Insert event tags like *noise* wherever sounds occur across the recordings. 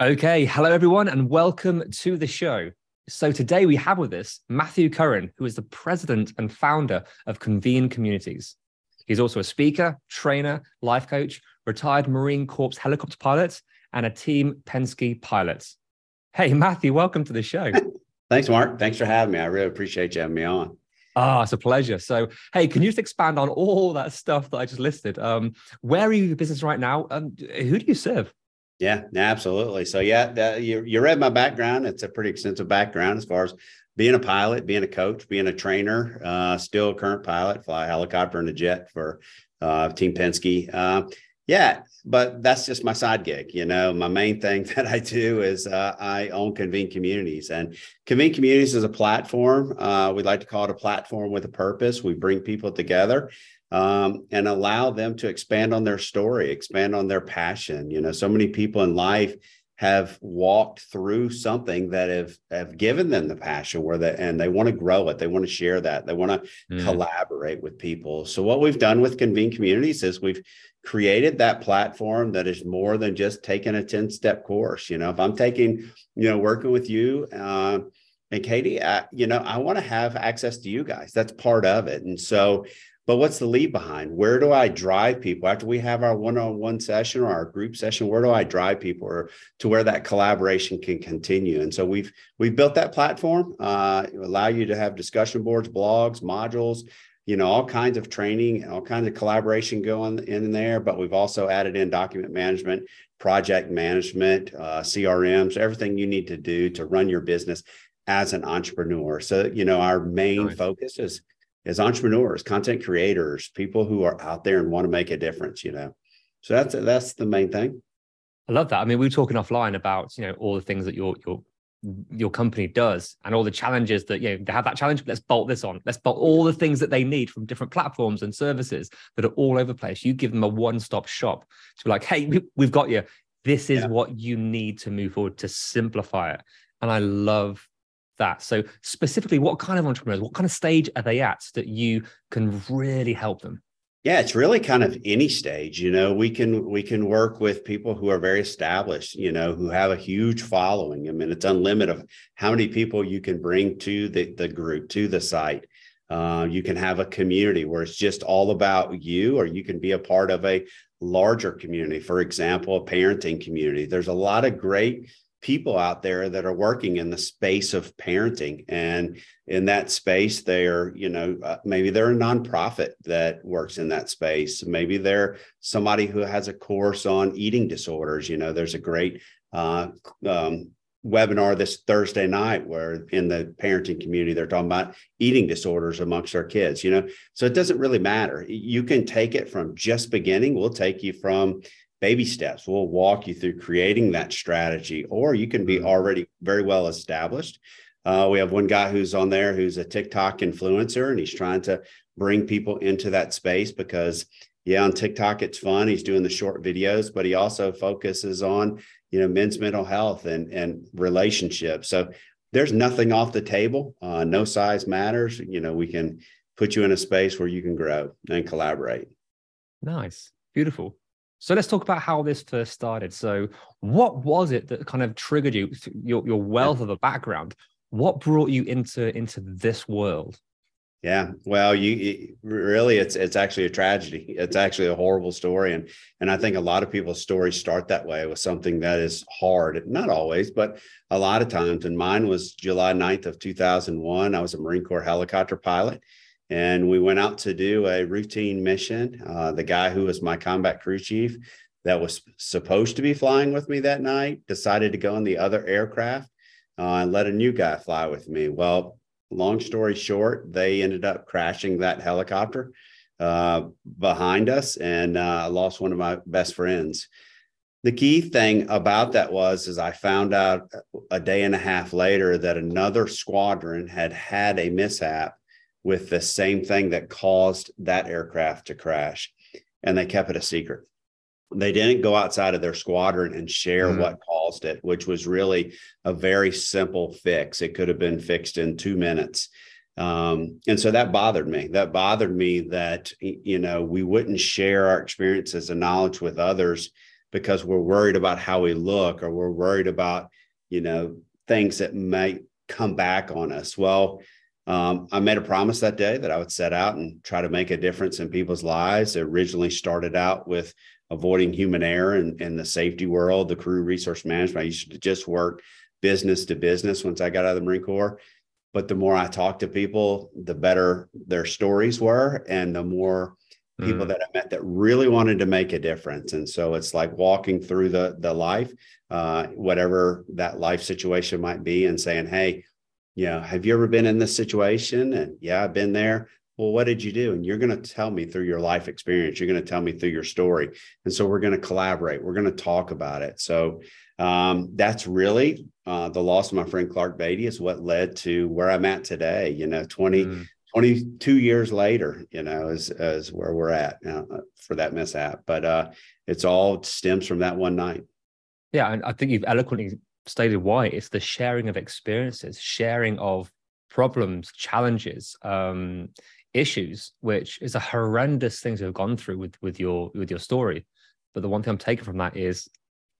Okay, hello everyone, and welcome to the show. So today we have with us Matthew Currin, who is the president and founder of Convene Communities. He's also a speaker, trainer, life coach, retired Marine Corps helicopter pilot, and a Team Penske pilot. Hey, Matthew, welcome to the show. *laughs* Thanks, Mark. Thanks for having me. I really appreciate you having me on. Ah, it's a pleasure. So, hey, can you just expand on all that stuff that I just listed? Um, where are you in business right now? Um, who do you serve? Yeah, absolutely. So, yeah, you, you read my background. It's a pretty extensive background as far as being a pilot, being a coach, being a trainer, uh, still a current pilot, fly a helicopter and a jet for uh, Team Penske. Uh, yeah, but that's just my side gig. You know, my main thing *laughs* that I do is uh, I own Convene Communities, and Convene Communities is a platform. Uh, we like to call it a platform with a purpose. We bring people together um, and allow them to expand on their story, expand on their passion. You know, so many people in life have walked through something that have have given them the passion where they and they want to grow it they want to share that they want to Mm. collaborate with people so what we've done with convene communities is we've created that platform that is more than just taking a 10 step course you know if i'm taking you know working with you uh, and katie I, you know i want to have access to you guys that's part of it and so but what's the lead behind? Where do i drive people? After we have our one-on-one session or our group session where do i drive people or to where that collaboration can continue? And so we've we've built that platform uh, allow you to have discussion boards blogs modules you know all kinds of training all kinds of collaboration going in there. But we've also added in document management project management uh, crms everything you need to do to run your business as an entrepreneur. So you know our main Nice. focus is is entrepreneurs content creators people who are out there and want to make a difference you know so that's that's the main thing I love that. I mean, we were talking offline about you know all the things that your your your company does and all the challenges that you know they have that challenge. Let's bolt this on. Let's bolt all the things that they need from different platforms and services that are all over the place. You give them a one-stop shop to be like, hey, we, we've got you. This is Yeah. what you need to move forward to simplify it. And I love that. So specifically, what kind of entrepreneurs, what kind of stage are they at that you can really help them? Yeah, it's really kind of any stage. You know, we can we can work with people who are very established. You know, who have a huge following. I mean, it's unlimited of how many people you can bring to the the group to the site. Uh, you can have a community where it's just all about you, or you can be a part of a larger community. For example, a parenting community. There's a lot of great people out there that are working in the space of parenting. And in that space they're you know uh, maybe they're a nonprofit that works in that space. Maybe they're somebody who has a course on eating disorders. You know there's a great uh, um, webinar this thursday night where in the parenting community they're talking about eating disorders amongst our kids you know? So it doesn't really matter. You can take it from just beginning. We'll take you from baby steps we'll walk you through creating that strategy or you can be Mhm. already very well established uh, we have one guy who's on there who's a TikTok influencer, and he's trying to bring people into that space because, yeah, on TikTok it's fun. He's doing the short videos, but he also focuses on you know men's mental health and and relationships. So there's nothing off the table. Uh, no size matters. You know, we can put you in a space where you can grow and collaborate. Nice, beautiful. So let's talk about how this first started. So, what was it that kind of triggered you? Your your wealth of a background. What brought you into into this world? Yeah. Well, you really, it's it's actually a tragedy. *laughs* It's actually a horrible story, and and I think a lot of people's stories start that way with something that is hard. Not always, but a lot of times. And mine was July 9th of 2001. I was a Marine Corps helicopter pilot, and we went out to do a routine mission. Uh, the guy who was my combat crew chief that was supposed to be flying with me that night decided to go in the other aircraft uh, and let a new guy fly with me. Well, long story short, they ended up crashing that helicopter uh, behind us, and uh, I lost one of my best friends. The key thing about that was, is I found out a day and a half later that another squadron had had a mishap with the same thing that caused that aircraft to crash, and they kept it a secret they didn't go outside of their squadron and share mm. what caused it, which was really a very simple fix. It could have been fixed in two minutes. Um, and so that bothered me. That bothered me that, you know, we wouldn't share our experiences and knowledge with others because we're worried about how we look or we're worried about, you know, things that might come back on us. Well, um, I made a promise that day that I would set out and try to make a difference in people's lives. It originally started out with avoiding human error in, in the safety world, the crew resource management. I used to just work business to business once I got out of the Marine Corps. But the more I talked to people, the better their stories were, and the more people mm. that I met that really wanted to make a difference. And so it's like walking through the the life, uh, whatever that life situation might be, and saying, "Hey, you know, have you ever been in this situation?" And yeah, I've been there well, what did you do? And you're going to tell me through your life experience. You're going to tell me through your story. And so we're going to collaborate. We're going to talk about it. So um, that's really uh, the loss of my friend Clark Beatty is what led to where I'm at today. You know, 20, mm. 22 years later, you know, is, is where we're at uh, for that mishap. But uh, it's all stems from that one night. Yeah. And I think you've eloquently stated why it's the sharing of experiences, sharing of problems, challenges. Um, issues, which is a horrendous thing to have gone through with with your with your story. But the one thing I'm taking from that is,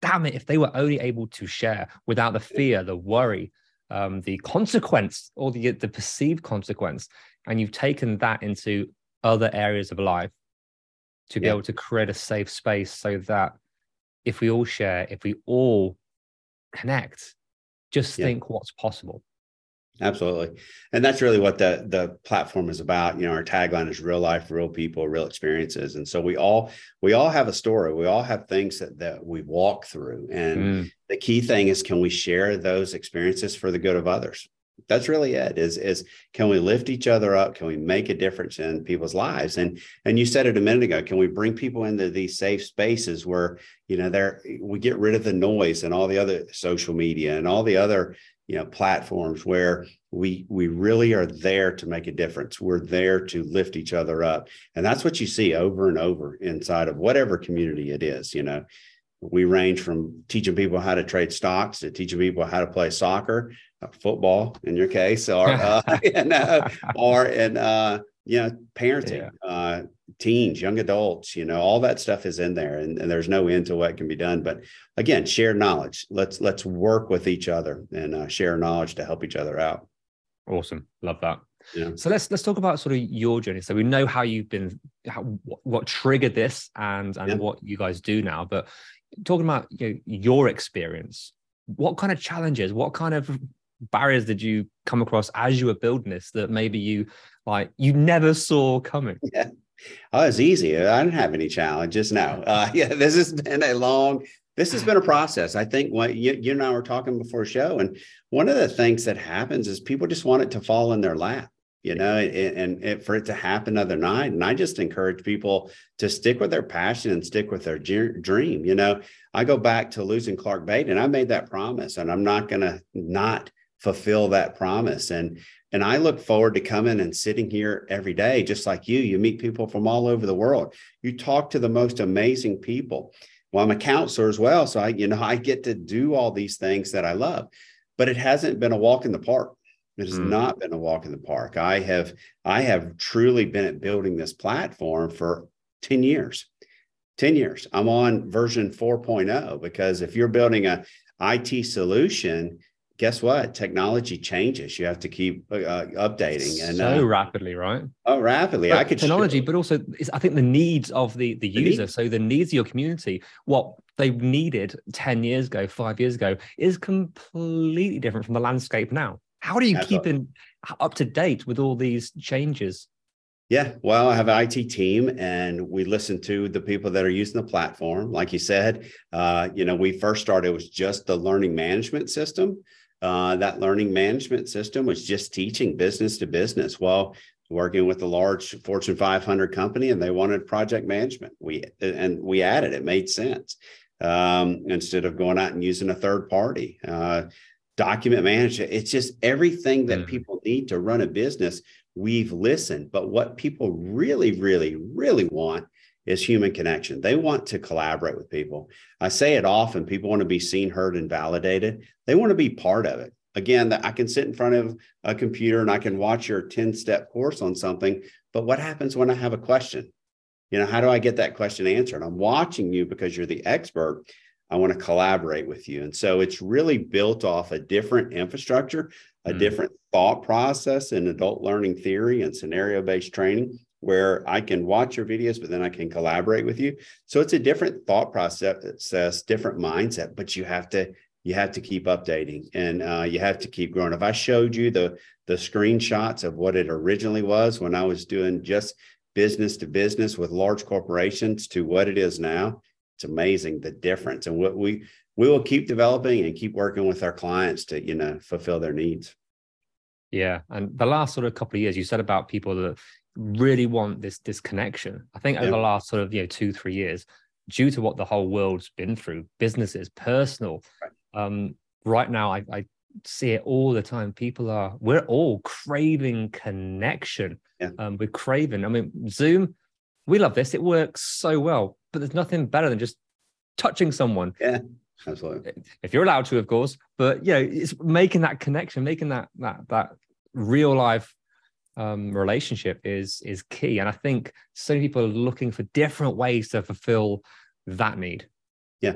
damn it, if they were only able to share without the fear, the worry, um, the consequence, or the the perceived consequence, and you've taken that into other areas of life to be yeah. able to create a safe space so that if we all share, if we all connect, just yeah. think what's possible. Absolutely. And that's really what the the platform is about. You know, our tagline is real life, real people, real experiences. And so we all we all have a story. We all have things that that we walk through. And mm. the key thing is can we share those experiences for the good of others? That's really it. Is is can we lift each other up? Can we make a difference in people's lives? And and you said it a minute ago. Can we bring people into these safe spaces where you know there we get rid of the noise and all the other social media and all the other you know platforms where we we really are there to make a difference we're there to lift each other up and that's what you see over and over inside of whatever community it is you know we range from teaching people how to trade stocks to teaching people how to play soccer uh, football in your case or *laughs* uh, you know, or in uh, you know parenting yeah. uh, teens young adults you know all that stuff is in there and, and, there's no end to what can be done but again share knowledge let's let's work with each other and uh, share knowledge to help each other out awesome love that yeah. So let's let's talk about sort of your journey. So we know how you've been, how, what, what triggered this, and and yeah. what you guys do now. But talking about you know, your experience, what kind of challenges, what kind of barriers did you come across as you were building this that maybe you like you never saw coming? Yeah. Oh, it's easy. I didn't have any challenges. No. *laughs* Uh, yeah, this has been a long, this has been a process. I think what you, you and I were talking before show. And one of the things that happens is people just want it to fall in their lap, you know, and, and for it to happen other night. And I just encourage people to stick with their passion and stick with their dream. You know, I go back to losing Clark Bate and I made that promise and I'm not going to not fulfill that promise. And and I look forward to coming and sitting here every day, just like you. You meet people from all over the world. You talk to the most amazing people. Well, I'm a counselor as well. So I, you know, I get to do all these things that I love, but it hasn't been a walk in the park. It has mm. not been a walk in the park. I have, I have truly been at building this platform for 10 years. 10 years. I'm on version 4.0 because if you're building a IT solution, guess what? Technology changes. You have to keep uh, updating and so uh, rapidly, right? Oh, rapidly. But I could technology, show- but also I think the needs of the the user. So the needs of your community, what they needed ten years ago, five years ago, is completely different from the landscape now. How do you keep in up to date with all these changes? Yeah, well, I have an IT team, and we listen to the people that are using the platform. Like you said, uh, you know, we first started it was just the learning management system. Uh, that learning management system was just teaching business to business. Well, working with a large Fortune 500 company, and they wanted project management. We and we added it made sense um, instead of going out and using a third party. Uh, document management. It's just everything that Mm. people need to run a business we've listened. But what people really, really, really want is human connection. They want to collaborate with people. I say it often people want to be seen, heard, and validated. They want to be part of it. Again, that I can sit in front of a computer and I can watch your 10 step course on something. But what happens when I have a question? You know, how do I get that question answered? I'm watching you because you're the expert. I want to collaborate with you. And so it's really built off a different infrastructure, a Mm. different thought process in adult learning theory and scenario based training where I can watch your videos, but then I can collaborate with you. So it's a different thought process, different mindset, but you have to you have to keep updating and uh, you have to keep growing. If I showed you the the screenshots of what it originally was when I was doing just business to business with large corporations to what it is now, it's amazing the difference. And what we we will keep developing and keep working with our clients to you know fulfill their needs. Yeah, and the last sort of couple of years, you said about people that really want this this connection. I think over Yeah. the last sort of you know two three years, due to what the whole world's been through, businesses, personal, um, right now I, I see it all the time. People are we're all craving connection. Yeah. Um, we're craving. I mean, Zoom, we love this. It works so well, but there's nothing better than just touching someone Yeah, Absolutely. if you're allowed to, of course. But you know, it's making that connection, making that that that real life um, relationship is is key. And I think so many people are looking for different ways to fulfill that need. Yeah.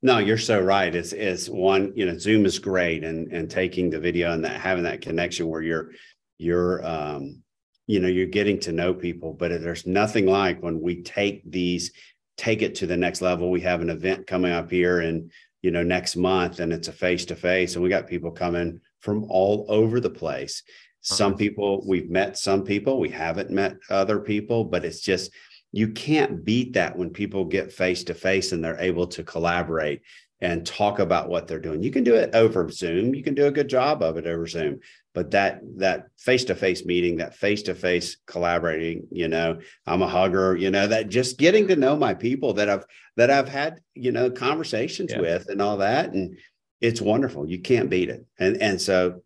No, you're so right. It's it's one, you know, Zoom is great and and taking the video and that having that connection where you're you're um you know you're getting to know people, but there's nothing like when we take these take it to the next level. We have an event coming up here and you know next month and it's a face to face and we got people coming from all over the place. Uh-huh. Some people we've met some people, we haven't met other people, but it's just you can't beat that when people get face to face and they're able to collaborate and talk about what they're doing. You can do it over Zoom. You can do a good job of it over Zoom, but that that face to face meeting, that face to face collaborating, you know, I'm a hugger, you know, that just getting to know my people that I've that I've had, you know, conversations Yeah. with and all that and it's wonderful. You can't beat it. And and so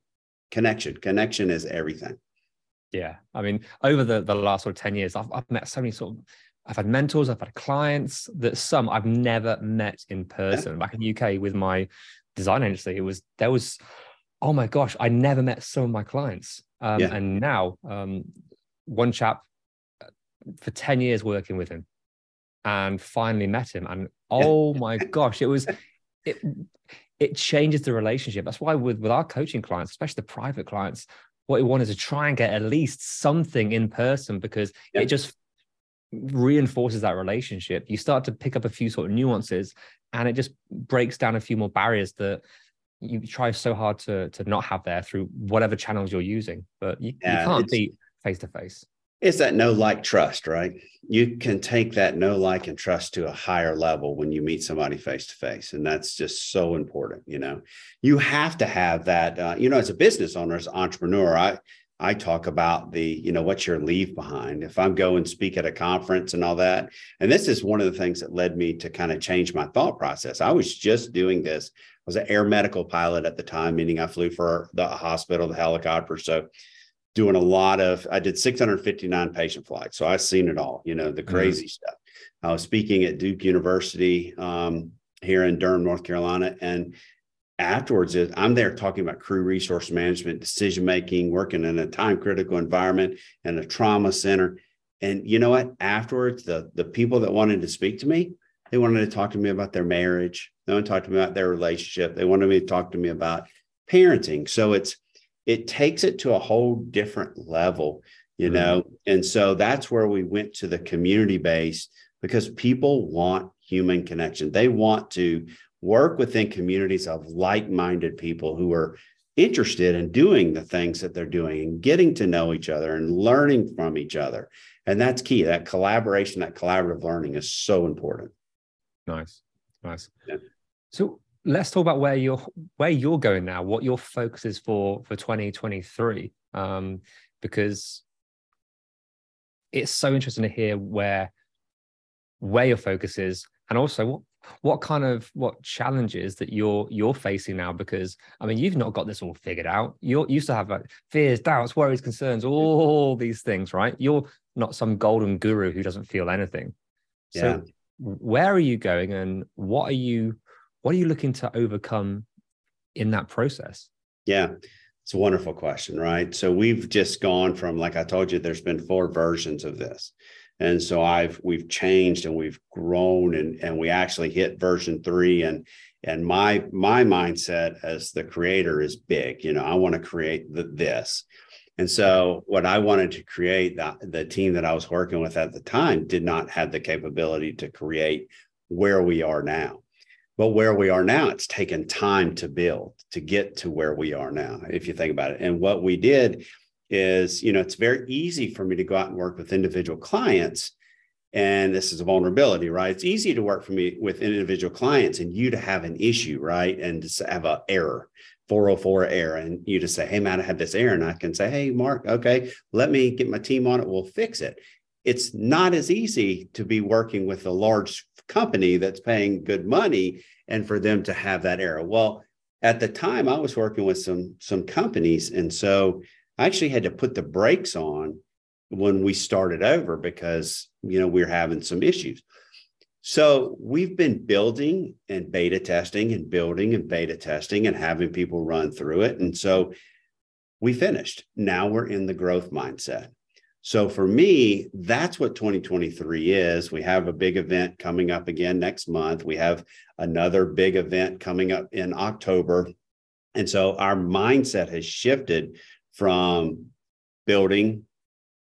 connection, connection is everything. Yeah, I mean, over the the last sort of ten years, I've I've met so many sort of. I've had mentors, I've had clients that some I've never met in person. Back in the UK with my design agency, it was there was, oh my gosh, I never met some of my clients. Um, Yeah. And now, um, one chap uh, for ten years working with him, and finally met him, and oh my gosh, it was it it changes the relationship. That's why with with our coaching clients, especially the private clients, what we want is to try and get at least something in person because Yeah. it just reinforces that relationship. You start to pick up a few sort of nuances, and it just breaks down a few more barriers that you try so hard to to not have there through whatever channels you're using. But you, Yeah, you can't beat face to face. It's that no like trust, right? You can take that no like and trust to a higher level when you meet somebody face to face. And that's just so important. You know, you have to have that. Uh, you know, as a business owner, as an entrepreneur, I, I talk about the, you know, what's your leave behind. If I'm going speak at a conference and all that. And this is one of the things that led me to kind of change my thought process. I was just doing this. I was an air medical pilot at the time, meaning I flew for the hospital, the helicopter. So doing a lot of i did 659 patient flights so i've seen it all you know the crazy stuff i was speaking at duke university um, here in durham north carolina and afterwards it- i'm there talking about crew resource management decision making working in a time critical environment and a trauma center and you know what afterwards the the people that wanted to speak to me they wanted to talk to me about their marriage they wanted to talk to me about their relationship they wanted me to talk to me about parenting. So it's it takes it to a whole different level, you mm-hmm. know. And so that's where we went to the community base because people want human connection. They want to work within communities of like-minded people who are interested in doing the things that they're doing and getting to know each other and learning from each other. And that's key. That collaboration, that collaborative learning is so important. Nice. Nice. Yeah. So let's talk about where you're where you're going now, what your focus is for for 2023. Um, because it's so interesting to hear where where your focus is and also what what kind of what challenges that you're you're facing now? Because i mean you've not got this all figured out. You used to have like fears doubts worries concerns all these things right? You're not some golden guru who doesn't feel anything. So yeah. where are you going and what are you what are you looking to overcome in that process? Yeah it's a wonderful question right? So we've just gone from like i told you there's been four versions of this and so i've we've changed and we've grown and and we actually hit version three and and my my mindset as the creator is big you know i want to create the, this. And so what i wanted to create the, the team that i was working with at the time did not have the capability to create where we are now. But where we are now it's taken time to build to get to where we are now if you think about it. And what we did is you know it's very easy for me to go out and work with individual clients and this is a vulnerability right? It's easy to work for me with individual clients and you to have an issue right? And to have an error 404 error and you just say hey matt i had this error and i can say hey mark okay let me get my team on it. We'll fix it. It's not as easy to be working with a large company that's paying good money and for them to have that error. Well at the time i was working with some some companies and so I actually had to put the brakes on when we started over because you know we are having some issues. So we've been building and beta testing and building and beta testing and having people run through it. And so we finished. Now we're in the growth mindset. So for me, that's what 2023 is. We have a big event coming up again next month. We have another big event coming up in October. And so our mindset has shifted from building,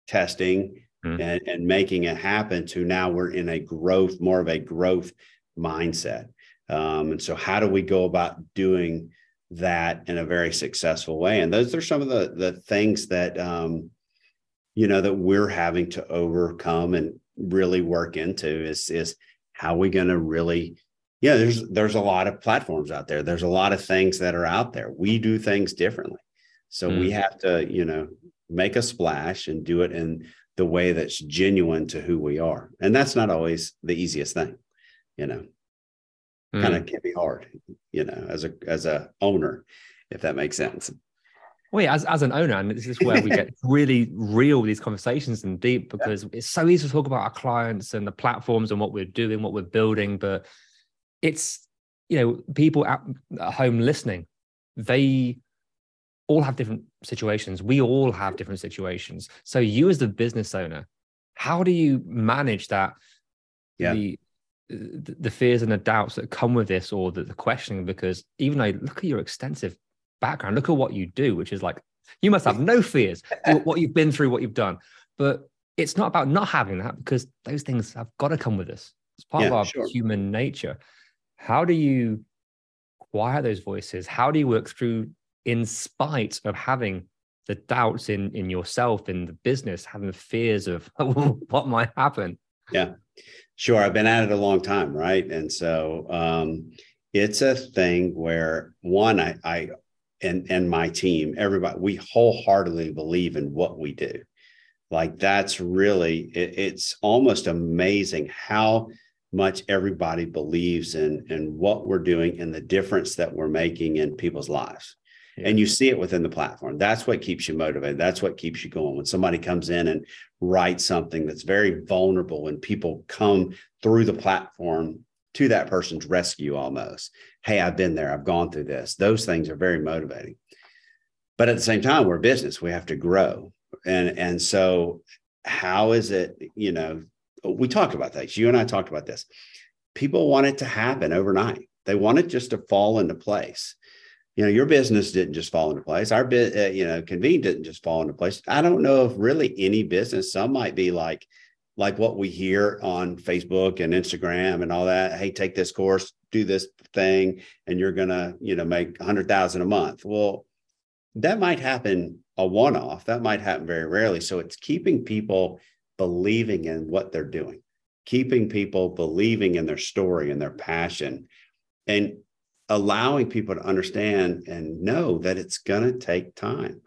testing, mm-hmm. and, and making it happen to now we're in a growth, more of a growth mindset. Um, and so, how do we go about doing that in a very successful way? And those are some of the the things that um, you know that we're having to overcome and really work into is is how are we going to really yeah there's there's a lot of platforms out there there's a lot of things that are out there we do things differently so mm. we have to, you know, make a splash and do it in the way that's genuine to who we are. And that's not always the easiest thing, you know. Mm. Kind of can be hard, you know, as a as a owner, if that makes sense. Well, yeah, as, as an owner, and this is where we get *laughs* really real with these conversations and deep because yeah. it's so easy to talk about our clients and the platforms and what we're doing, what we're building, but it's you know people at, at home listening, they all have different situations. We all have different situations. So you as the business owner, how do you manage that? Yeah. The, the fears and the doubts that come with this or the, the questioning because even though look at your extensive background look at what you do which is like you must have no fears *laughs* what you've been through what you've done but it's not about not having that because those things have got to come with us it's part yeah, of our sure. human nature how do you quiet those voices how do you work through in spite of having the doubts in in yourself in the business having fears of *laughs* what might happen? Yeah. Sure i've been at it a long time right? And so um it's a thing where one i i and and my team everybody we wholeheartedly believe in what we do. Like that's really it, it's almost amazing how much everybody believes in in what we're doing and the difference that we're making in people's lives and you see it within the platform. That's what keeps you motivated. That's what keeps you going. When somebody comes in and writes something that's very vulnerable and people come through the platform to that person's rescue almost. Hey, I've been there. I've gone through this. Those things are very motivating. But at the same time, we're a business. We have to grow. And and so how is it, you know, we talked about that. You and I talked about this. People want it to happen overnight. They want it just to fall into place you know, your business didn't just fall into place. Our bit, uh, you know, convene didn't just fall into place. I don't know if really any business. Some might be like, like what we hear on Facebook and Instagram and all that. Hey, take this course, do this thing, and you're gonna, you know, make a hundred thousand a month. Well, that might happen a one-off. That might happen very rarely. So it's keeping people believing in what they're doing, keeping people believing in their story and their passion, and allowing people to understand and know that it's going to take time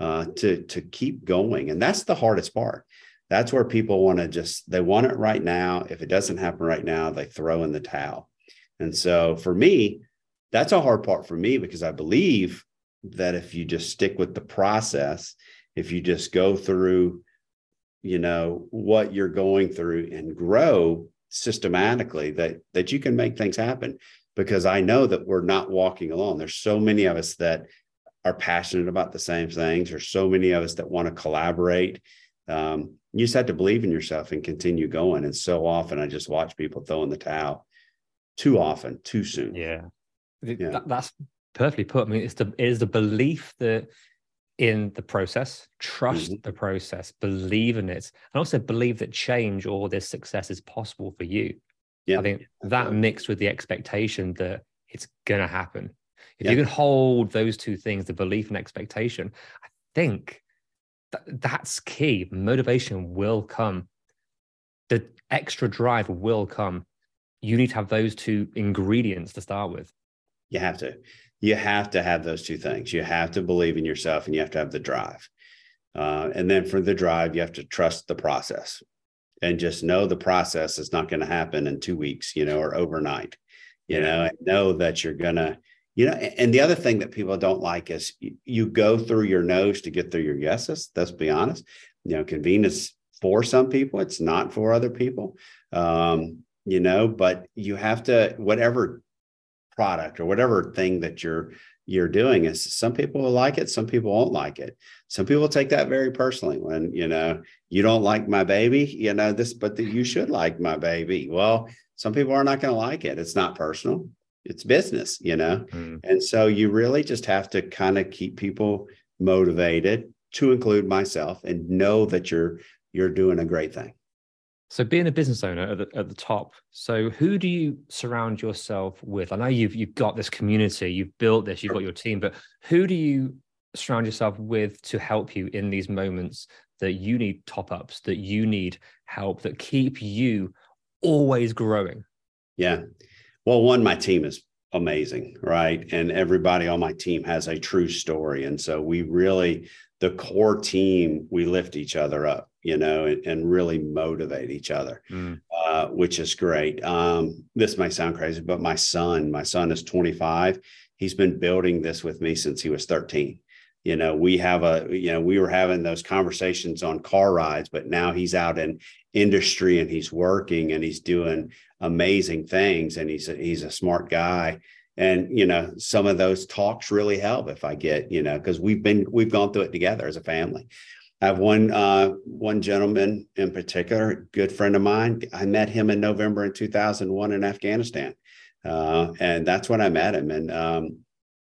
uh, to to keep going, and that's the hardest part. That's where people want to just they want it right now. If it doesn't happen right now, they throw in the towel. And so for me, that's a hard part for me because I believe that if you just stick with the process, if you just go through, you know, what you're going through and grow systematically, that that you can make things happen. Because I know that we're not walking alone. There's so many of us that are passionate about the same things. There's so many of us that want to collaborate. Um, you just have to believe in yourself and continue going. And so often I just watch people throw in the towel too often, too soon. Yeah. yeah. That, that's perfectly put. I mean, it's the it is the belief that in the process, trust mm-hmm. the process, believe in it, and also believe that change or this success is possible for you. Yeah. I think that mixed with the expectation that it's gonna happen. If yeah. you can hold those two things, the belief and expectation, I think that, that's key. Motivation will come. The extra drive will come. You need to have those two ingredients to start with. You have to you have to have those two things. You have to believe in yourself and you have to have the drive. Uh, and then for the drive, you have to trust the process and just know the process is not going to happen in two weeks, you know, or overnight, you know, and know that you're going to, you know, and the other thing that people don't like is you, go through your noes to get through your yeses. Let's be honest. You know, Convene's for some people, it's not for other people. Um, you know, but you have to, whatever product or whatever thing that you're you're doing is some people will like it some people won't like it. Some people take that very personally when you know you don't like my baby you know this but the, you should like my baby. Well some people are not going to like it. It's not personal. It's business you know? Mm. and so you really just have to kind of keep people motivated to include myself and know that you're you're doing a great thing so being a business owner at the, at the top, so who do you surround yourself with? I know you've you've got this community, you've built this, you've got your team, but who do you surround yourself with to help you in these moments that you need top ups, that you need help, that keep you always growing? Yeah. Well, one, my team is amazing, right? And everybody on my team has a true story. And so we really, the core team, we lift each other up you know, and, and really motivate each other, mm. uh, which is great. Um, this may sound crazy, but my son, my son is 25. He's been building this with me since he was 13. You know, we have a, you know, we were having those conversations on car rides, but now he's out in industry and he's working and he's doing amazing things and he's a, he's a smart guy and you know some of those talks really help if i get you know because we've been we've gone through it together as a family I have one uh, one gentleman in particular, good friend of mine. I met him in November in 2001 in Afghanistan, uh, and that's when I met him. And um,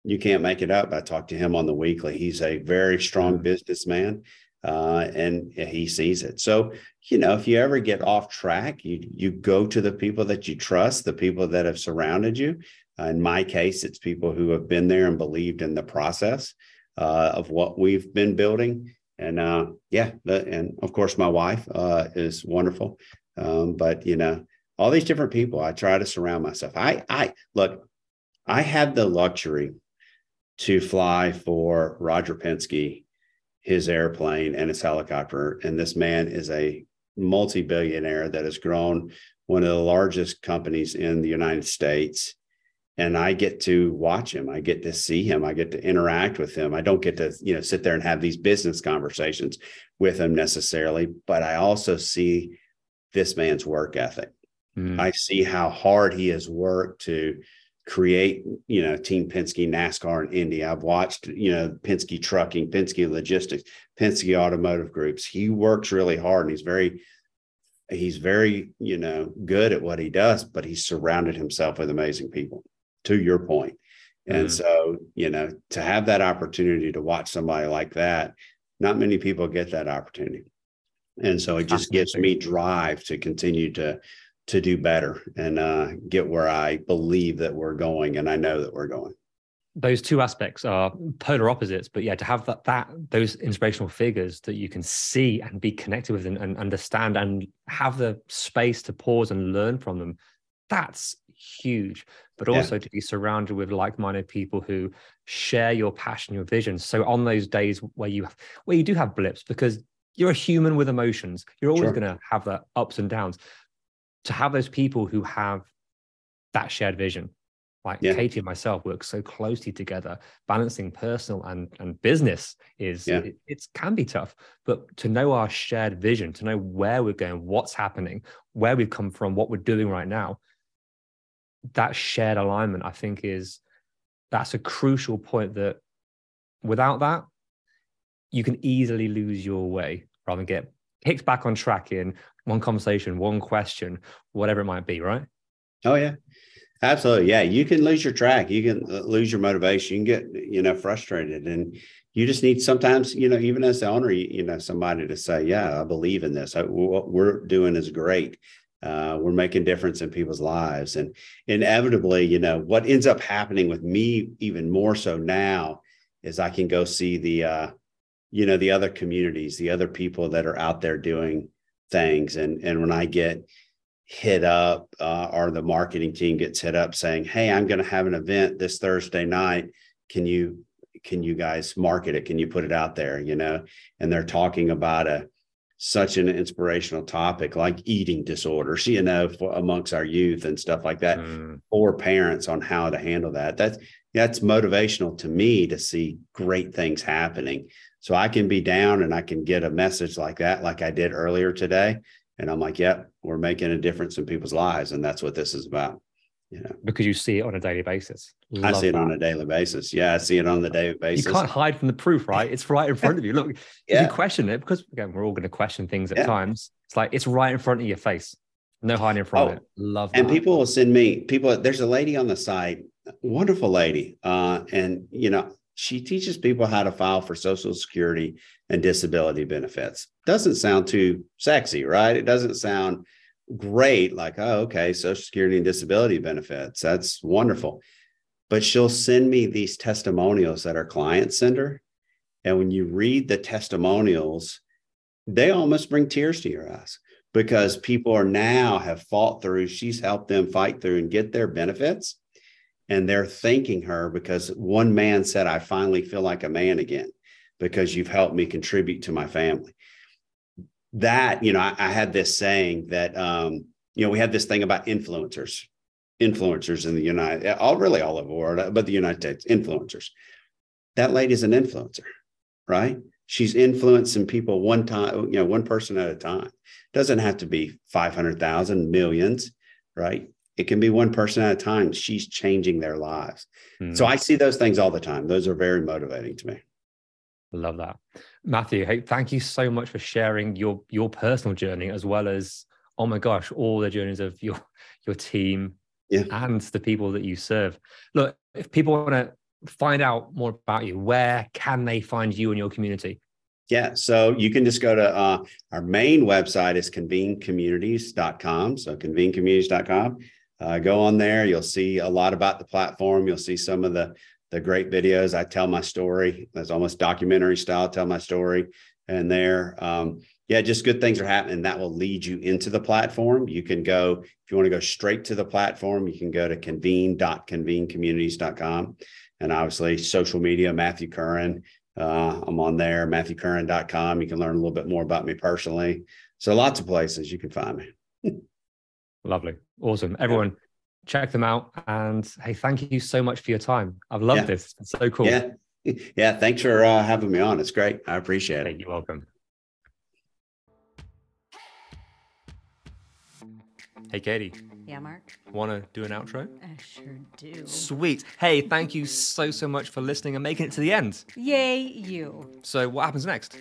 you can't make it up. I talked to him on the weekly. He's a very strong mm-hmm. businessman, uh, and he sees it. So you know, if you ever get off track, you you go to the people that you trust, the people that have surrounded you. Uh, in my case, it's people who have been there and believed in the process uh, of what we've been building and uh, yeah, the, and of course my wife uh, is wonderful. Um, but you know, all these different people, I try to surround myself. I I look, I had the luxury to fly for Roger Penske, his airplane and his helicopter, and this man is a multi-billionaire that has grown one of the largest companies in the United States and I get to watch him. I get to see him. I get to interact with him. I don't get to, you know, sit there and have these business conversations with him necessarily, but I also see this man's work ethic. Mm. I see how hard he has worked to create, you know, Team Penske NASCAR in Indy. I've watched, you know, Penske Trucking, Penske Logistics, Penske Automotive Groups. He works really hard and he's very he's very, you know, good at what he does, but he's surrounded himself with amazing people to your point. And mm. so, you know, to have that opportunity to watch somebody like that, not many people get that opportunity. And so it just gives me drive to continue to to do better and uh, get where I believe that we're going, and I know that we're going. Those two aspects are polar opposites, but yeah, to have that that those inspirational figures that you can see and be connected with and, and understand and have the space to pause and learn from them, that's huge. But also yeah. to be surrounded with like-minded people who share your passion, your vision. So on those days where you where you do have blips, because you're a human with emotions, you're always sure. going to have that ups and downs to have those people who have that shared vision like yeah. katie and myself work so closely together balancing personal and, and business is yeah. it, it can be tough but to know our shared vision to know where we're going what's happening where we've come from what we're doing right now that shared alignment i think is that's a crucial point that without that you can easily lose your way rather than get kicked back on track in one conversation, one question, whatever it might be, right? Oh yeah. Absolutely. Yeah. You can lose your track. You can uh, lose your motivation. You can get, you know, frustrated and you just need sometimes, you know, even as the owner, you, you know, somebody to say, yeah, I believe in this. I, what we're doing is great. Uh, we're making difference in people's lives. And inevitably, you know, what ends up happening with me even more so now is I can go see the, uh, you know, the other communities, the other people that are out there doing things. And and when I get hit up uh, or the marketing team gets hit up saying, "Hey, I'm going to have an event this Thursday night. Can you can you guys market it? Can you put it out there?" You know, and they're talking about a such an inspirational topic like eating disorders, you know, for, amongst our youth and stuff like that, mm. for parents on how to handle that. That's that's motivational to me to see great things happening. So I can be down and I can get a message like that, like I did earlier today. And I'm like, yep, we're making a difference in people's lives. And that's what this is about. Know, because you see it on a daily basis. Love I see it that. on a daily basis. Yeah, I see it on the daily basis. You can't hide from the proof, right? It's right in front of you. Look, *laughs* yeah. you question it because again, we're all going to question things at yeah. times. It's like it's right in front of your face. No hiding from oh, it. Love And people will send me people. There's a lady on the site, wonderful lady. Uh, and you know, she teaches people how to file for Social Security and disability benefits. Doesn't sound too sexy, right? It doesn't sound great, like, oh, okay, Social Security and disability benefits. That's wonderful. But she'll send me these testimonials that our clients send her. And when you read the testimonials, they almost bring tears to your eyes because people are now have fought through, she's helped them fight through and get their benefits and they're thanking her because one man said, I finally feel like a man again because you've helped me contribute to my family. That, you know, I, I had this saying that, um, you know, we had this thing about influencers, influencers in the United, all really all over the world, but the United States, influencers. That lady's an influencer, right? She's influencing people one time, you know, one person at a time. Doesn't have to be 500,000 millions, right? it can be one person at a time. She's changing their lives. Mm. So I see those things all the time. Those are very motivating to me. Love that. Matthew, hey, thank you so much for sharing your your personal journey as well as oh my gosh, all the journeys of your *laughs* your team yeah. and the people that you serve. Look, if people want to find out more about you, where can they find you and your community? Yeah, so you can just go to uh, our main website is convenecommunities.com. So convenecommunities.com uh, go on there. You'll see a lot about the platform. You'll see some of the the great videos. I tell my story. That's almost documentary style. Tell my story, and there, um, yeah, just good things are happening. That will lead you into the platform. You can go if you want to go straight to the platform. You can go to convene.convenecommunities.com, and obviously social media. Matthew Currin. Uh, I'm on there. MatthewCurrin.com. You can learn a little bit more about me personally. So lots of places you can find me. *laughs* Lovely. Awesome. Everyone. Check them out. And hey, thank you so much for your time. I've loved yeah. this. It's so cool. Yeah. *laughs* Yeah. Thanks for uh, having me on. It's great. I appreciate it. You're welcome. Hey, Katie. Yeah, Mark. Want to do an outro? I sure do. Sweet. Hey, thank you so, so much for listening and making it to the end. Yay, you. So, what happens next?